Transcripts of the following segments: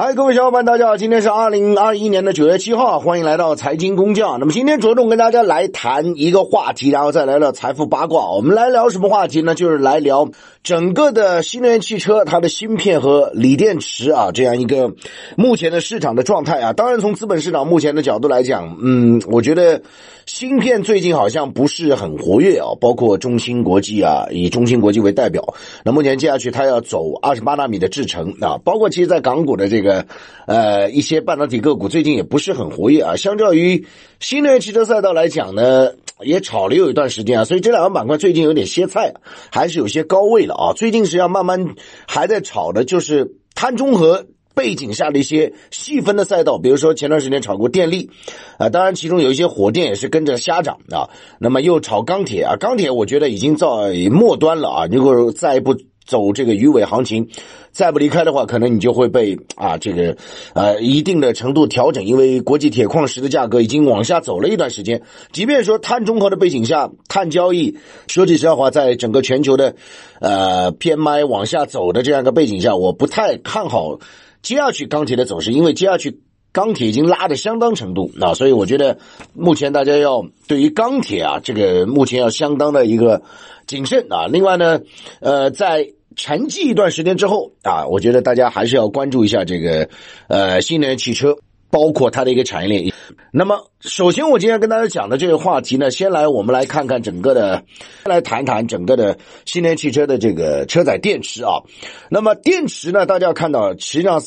嗨，各位小伙伴，大家好！今天是二零二一年的九月七号，欢迎来到财经工匠。那么今天着重跟大家来谈一个话题，然后再来聊财富八卦。我们来聊什么话题呢？就是来聊整个的新能源汽车它的芯片和锂电池啊，这样一个目前的市场的状态啊。当然，从资本市场目前的角度来讲，嗯，我觉得芯片最近好像不是很活跃啊。包括中芯国际啊，以中芯国际为代表，那目前接下去它要走二十八纳米的制程啊。包括其实在港股的这个。呃，一些半导体个股最近也不是很活跃啊。相较于新能源汽车赛道来讲呢，也炒了有一段时间啊。所以这两个板块最近有点歇菜，还是有些高位了啊。最近是要慢慢还在炒的，就是碳中和背景下的一些细分的赛道，比如说前段时间炒过电力啊，当然其中有一些火电也是跟着瞎涨啊。那么又炒钢铁啊，钢铁我觉得已经在末端了啊。如果再不。走这个鱼尾行情，再不离开的话，可能你就会被啊这个呃一定的程度调整，因为国际铁矿石的价格已经往下走了一段时间。即便说碳中和的背景下，碳交易说句实话，在整个全球的呃 PMI 往下走的这样一个背景下，我不太看好接下去钢铁的走势，因为接下去钢铁已经拉的相当程度啊，所以我觉得目前大家要对于钢铁啊这个目前要相当的一个谨慎啊。另外呢，呃在沉寂一段时间之后啊，我觉得大家还是要关注一下这个呃新能源汽车，包括它的一个产业链。那么，首先我今天跟大家讲的这个话题呢，先来我们来看看整个的，来谈谈整个的新能源汽车的这个车载电池啊。那么电池呢，大家看到，实际上。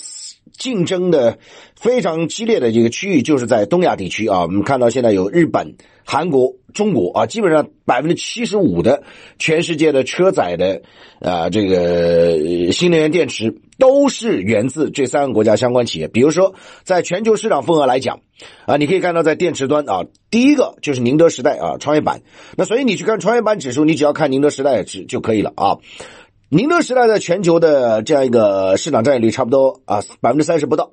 竞争的非常激烈的一个区域就是在东亚地区啊，我们看到现在有日本、韩国、中国啊，基本上百分之七十五的全世界的车载的啊这个新能源电池都是源自这三个国家相关企业。比如说，在全球市场份额来讲啊，你可以看到在电池端啊，第一个就是宁德时代啊，创业板。那所以你去看创业板指数，你只要看宁德时代指就可以了啊。宁德时代在全球的这样一个市场占有率差不多啊百分之三十不到，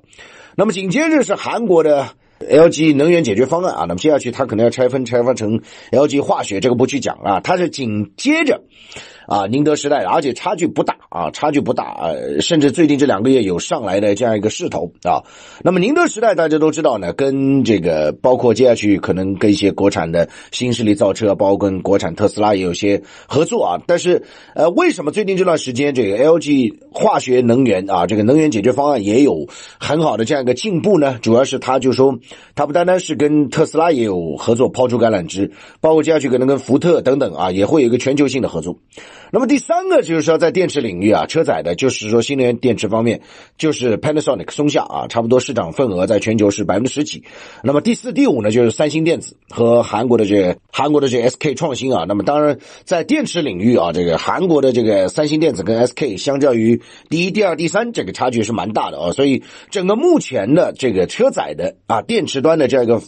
那么紧接着是韩国的 LG 能源解决方案啊，那么接下去它可能要拆分拆分成 LG 化学，这个不去讲啊，它是紧接着。啊，宁德时代，而且差距不大啊，差距不大，呃，甚至最近这两个月有上来的这样一个势头啊。那么宁德时代大家都知道呢，跟这个包括接下去可能跟一些国产的新势力造车，包括跟国产特斯拉也有些合作啊。但是，呃，为什么最近这段时间这个 LG 化学能源啊，这个能源解决方案也有很好的这样一个进步呢？主要是他就说，他不单单是跟特斯拉也有合作，抛出橄榄枝，包括接下去可能跟福特等等啊，也会有一个全球性的合作。那么第三个就是说，在电池领域啊，车载的，就是说新能源电池方面，就是 Panasonic 松下啊，差不多市场份额在全球是百分之十几。那么第四、第五呢，就是三星电子和韩国的这韩国的这 SK 创新啊。那么当然，在电池领域啊，这个韩国的这个三星电子跟 SK 相较于第一、第二、第三，这个差距是蛮大的啊。所以整个目前的这个车载的啊电池端的这样一个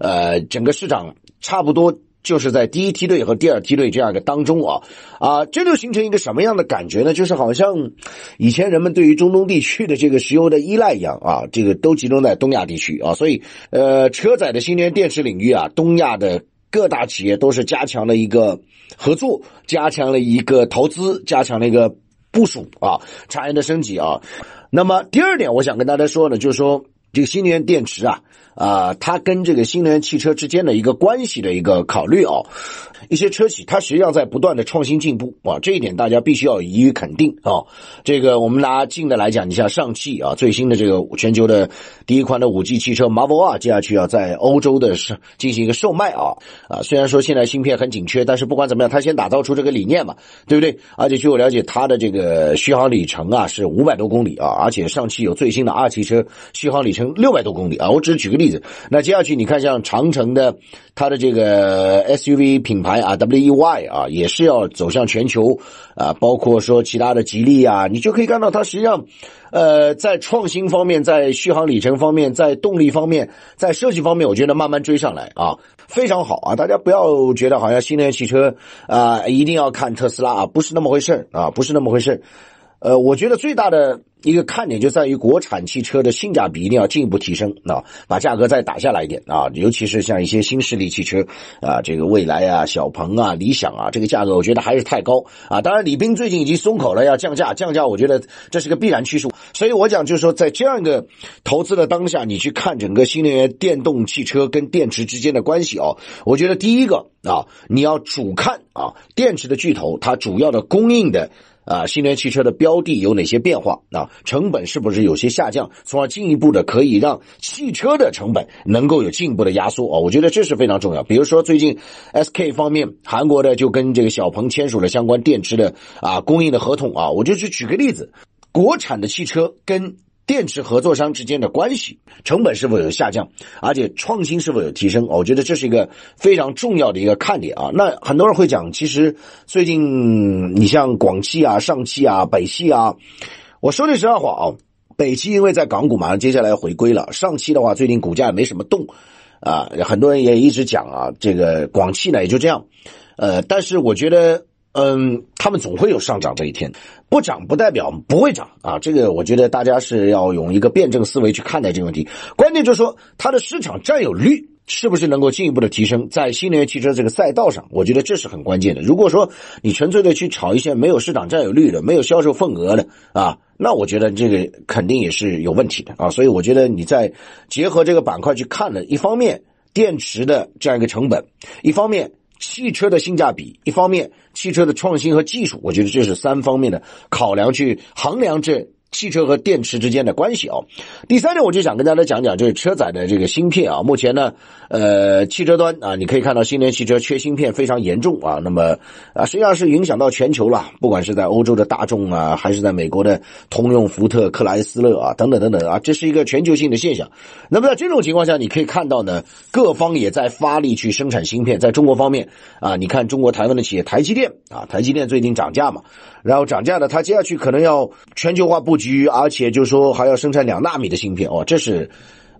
呃整个市场差不多。就是在第一梯队和第二梯队这样一个当中啊，啊，这就形成一个什么样的感觉呢？就是好像以前人们对于中东地区的这个石油的依赖一样啊，这个都集中在东亚地区啊，所以呃，车载的新能源电池领域啊，东亚的各大企业都是加强了一个合作，加强了一个投资，加强了一个部署啊，产业的升级啊。那么第二点，我想跟大家说的，就是说这个新能源电池啊。啊，它跟这个新能源汽车之间的一个关系的一个考虑哦，一些车企它实际上在不断的创新进步啊，这一点大家必须要予以肯定啊。这个我们拿近的来讲，你像上汽啊，最新的这个全球的第一款的五 G 汽车 Marvel R 接下去要在欧洲的是进行一个售卖啊啊，虽然说现在芯片很紧缺，但是不管怎么样，它先打造出这个理念嘛，对不对？而且据我了解，它的这个续航里程啊是五百多公里啊，而且上汽有最新的 R 汽车续航里程六百多公里啊，我只是举个例子。那接下去你看，像长城的它的这个 SUV 品牌啊，WEY 啊，也是要走向全球啊，包括说其他的吉利啊，你就可以看到它实际上，呃，在创新方面，在续航里程方面，在动力方面，在设计方面，我觉得慢慢追上来啊，非常好啊！大家不要觉得好像新能源汽车啊，一定要看特斯拉啊，不是那么回事啊，不是那么回事呃，我觉得最大的一个看点就在于国产汽车的性价比一定要进一步提升啊，把价格再打下来一点啊，尤其是像一些新势力汽车啊，这个蔚来啊、小鹏啊、理想啊，这个价格我觉得还是太高啊。当然，李斌最近已经松口了，要降价，降价，我觉得这是个必然趋势。所以我讲就是说，在这样一个投资的当下，你去看整个新能源电动汽车跟电池之间的关系啊，我觉得第一个啊，你要主看啊，电池的巨头它主要的供应的。啊，新能源汽车的标的有哪些变化？啊，成本是不是有些下降，从而进一步的可以让汽车的成本能够有进一步的压缩？啊，我觉得这是非常重要。比如说最近 SK 方面，韩国的就跟这个小鹏签署了相关电池的啊供应的合同啊，我就去举个例子，国产的汽车跟。电池合作商之间的关系，成本是否有下降，而且创新是否有提升？我觉得这是一个非常重要的一个看点啊。那很多人会讲，其实最近你像广汽啊、上汽啊、北汽啊，我说句实在话啊，北汽因为在港股马上接下来要回归了，上汽的话最近股价也没什么动啊，很多人也一直讲啊，这个广汽呢也就这样，呃，但是我觉得。嗯，他们总会有上涨这一天，不涨不代表不会涨啊。这个我觉得大家是要用一个辩证思维去看待这个问题。关键就是说，它的市场占有率是不是能够进一步的提升，在新能源汽车这个赛道上，我觉得这是很关键的。如果说你纯粹的去炒一些没有市场占有率的、没有销售份额的啊，那我觉得这个肯定也是有问题的啊。所以我觉得你在结合这个板块去看呢，一方面电池的这样一个成本，一方面。汽车的性价比，一方面汽车的创新和技术，我觉得这是三方面的考量去衡量这。汽车和电池之间的关系啊，第三点我就想跟大家讲讲，就是车载的这个芯片啊。目前呢，呃，汽车端啊，你可以看到新能源汽车缺芯片非常严重啊。那么啊，实际上是影响到全球了，不管是在欧洲的大众啊，还是在美国的通用、福特、克莱斯勒啊，等等等等啊，这是一个全球性的现象。那么在这种情况下，你可以看到呢，各方也在发力去生产芯片。在中国方面啊，你看中国台湾的企业台积电啊，台积电最近涨价嘛，然后涨价呢，它接下去可能要全球化布。局，而且就是说还要生产两纳米的芯片哦，这是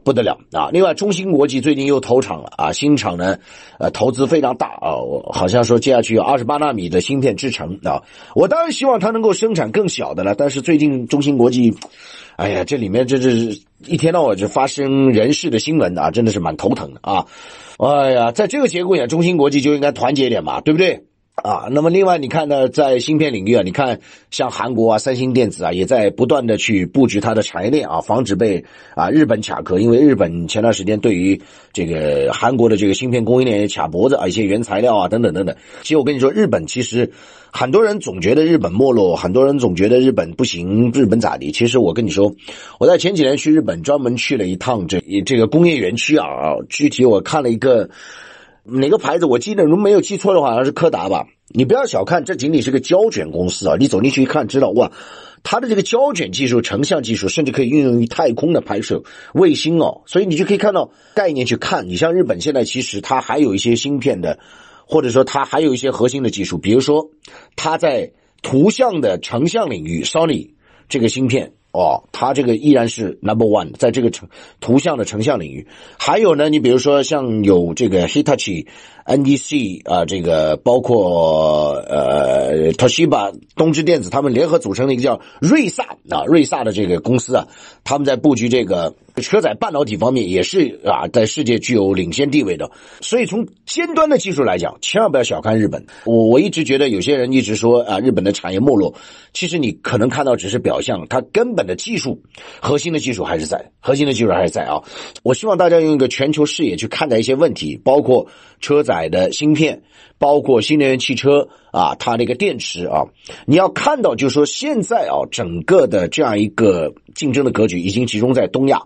不得了啊！另外，中芯国际最近又投厂了啊，新厂呢，呃，投资非常大啊，我好像说接下去有二十八纳米的芯片制成啊。我当然希望它能够生产更小的了，但是最近中芯国际，哎呀，这里面这是一天到晚就发生人事的新闻啊，真的是蛮头疼的啊！哎呀，在这个节骨眼，中芯国际就应该团结点嘛，对不对？啊，那么另外你看呢，在芯片领域啊，你看像韩国啊，三星电子啊，也在不断的去布局它的产业链啊，防止被啊日本卡壳。因为日本前段时间对于这个韩国的这个芯片供应链也卡脖子啊，一些原材料啊等等等等。其实我跟你说，日本其实很多人总觉得日本没落，很多人总觉得日本不行，日本咋地？其实我跟你说，我在前几年去日本，专门去了一趟这这个工业园区啊，具体我看了一个。哪个牌子？我记得如果没有记错的话，好像是柯达吧。你不要小看，这仅仅是个胶卷公司啊！你走进去一看，知道哇，它的这个胶卷技术、成像技术，甚至可以运用于太空的拍摄卫星哦。所以你就可以看到概念去看。你像日本现在其实它还有一些芯片的，或者说它还有一些核心的技术，比如说它在图像的成像领域，Sony 这个芯片。哦，它这个依然是 number one，在这个成图像的成像领域。还有呢，你比如说像有这个 Hitachi、NDC 啊，这个包括呃 Toshiba、东芝电子，他们联合组成了一个叫瑞萨啊，瑞萨的这个公司啊，他们在布局这个。车载半导体方面也是啊，在世界具有领先地位的。所以从尖端的技术来讲，千万不要小看日本。我我一直觉得有些人一直说啊，日本的产业没落，其实你可能看到只是表象，它根本的技术核心的技术还是在，核心的技术还是在啊。我希望大家用一个全球视野去看待一些问题，包括车载的芯片，包括新能源汽车啊，它那个电池啊，你要看到就是说现在啊，整个的这样一个竞争的格局已经集中在东亚。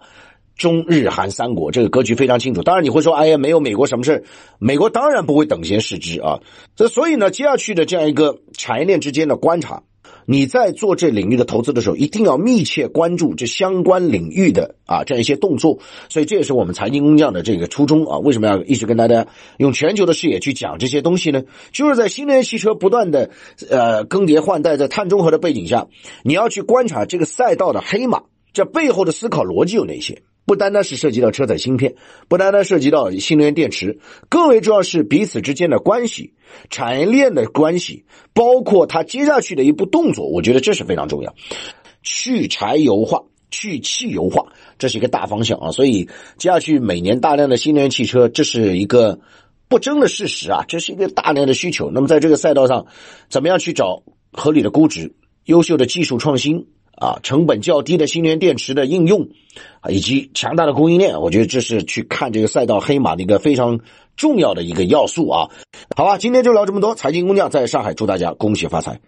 中日韩三国这个格局非常清楚，当然你会说，哎呀，没有美国什么事美国当然不会等闲视之啊。这所以呢，接下去的这样一个产业链之间的观察，你在做这领域的投资的时候，一定要密切关注这相关领域的啊这样一些动作。所以这也是我们财经工匠的这个初衷啊。为什么要一直跟大家用全球的视野去讲这些东西呢？就是在新能源汽车不断的呃更迭换代，在碳中和的背景下，你要去观察这个赛道的黑马，这背后的思考逻辑有哪些？不单单是涉及到车载芯片，不单单涉及到新能源电池，更为重要是彼此之间的关系、产业链的关系，包括它接下去的一步动作。我觉得这是非常重要。去柴油化、去汽油化，这是一个大方向啊。所以接下去每年大量的新能源汽车，这是一个不争的事实啊，这是一个大量的需求。那么在这个赛道上，怎么样去找合理的估值、优秀的技术创新？啊，成本较低的新能源电池的应用，啊，以及强大的供应链，我觉得这是去看这个赛道黑马的一个非常重要的一个要素啊。好吧，今天就聊这么多。财经工匠在上海，祝大家恭喜发财。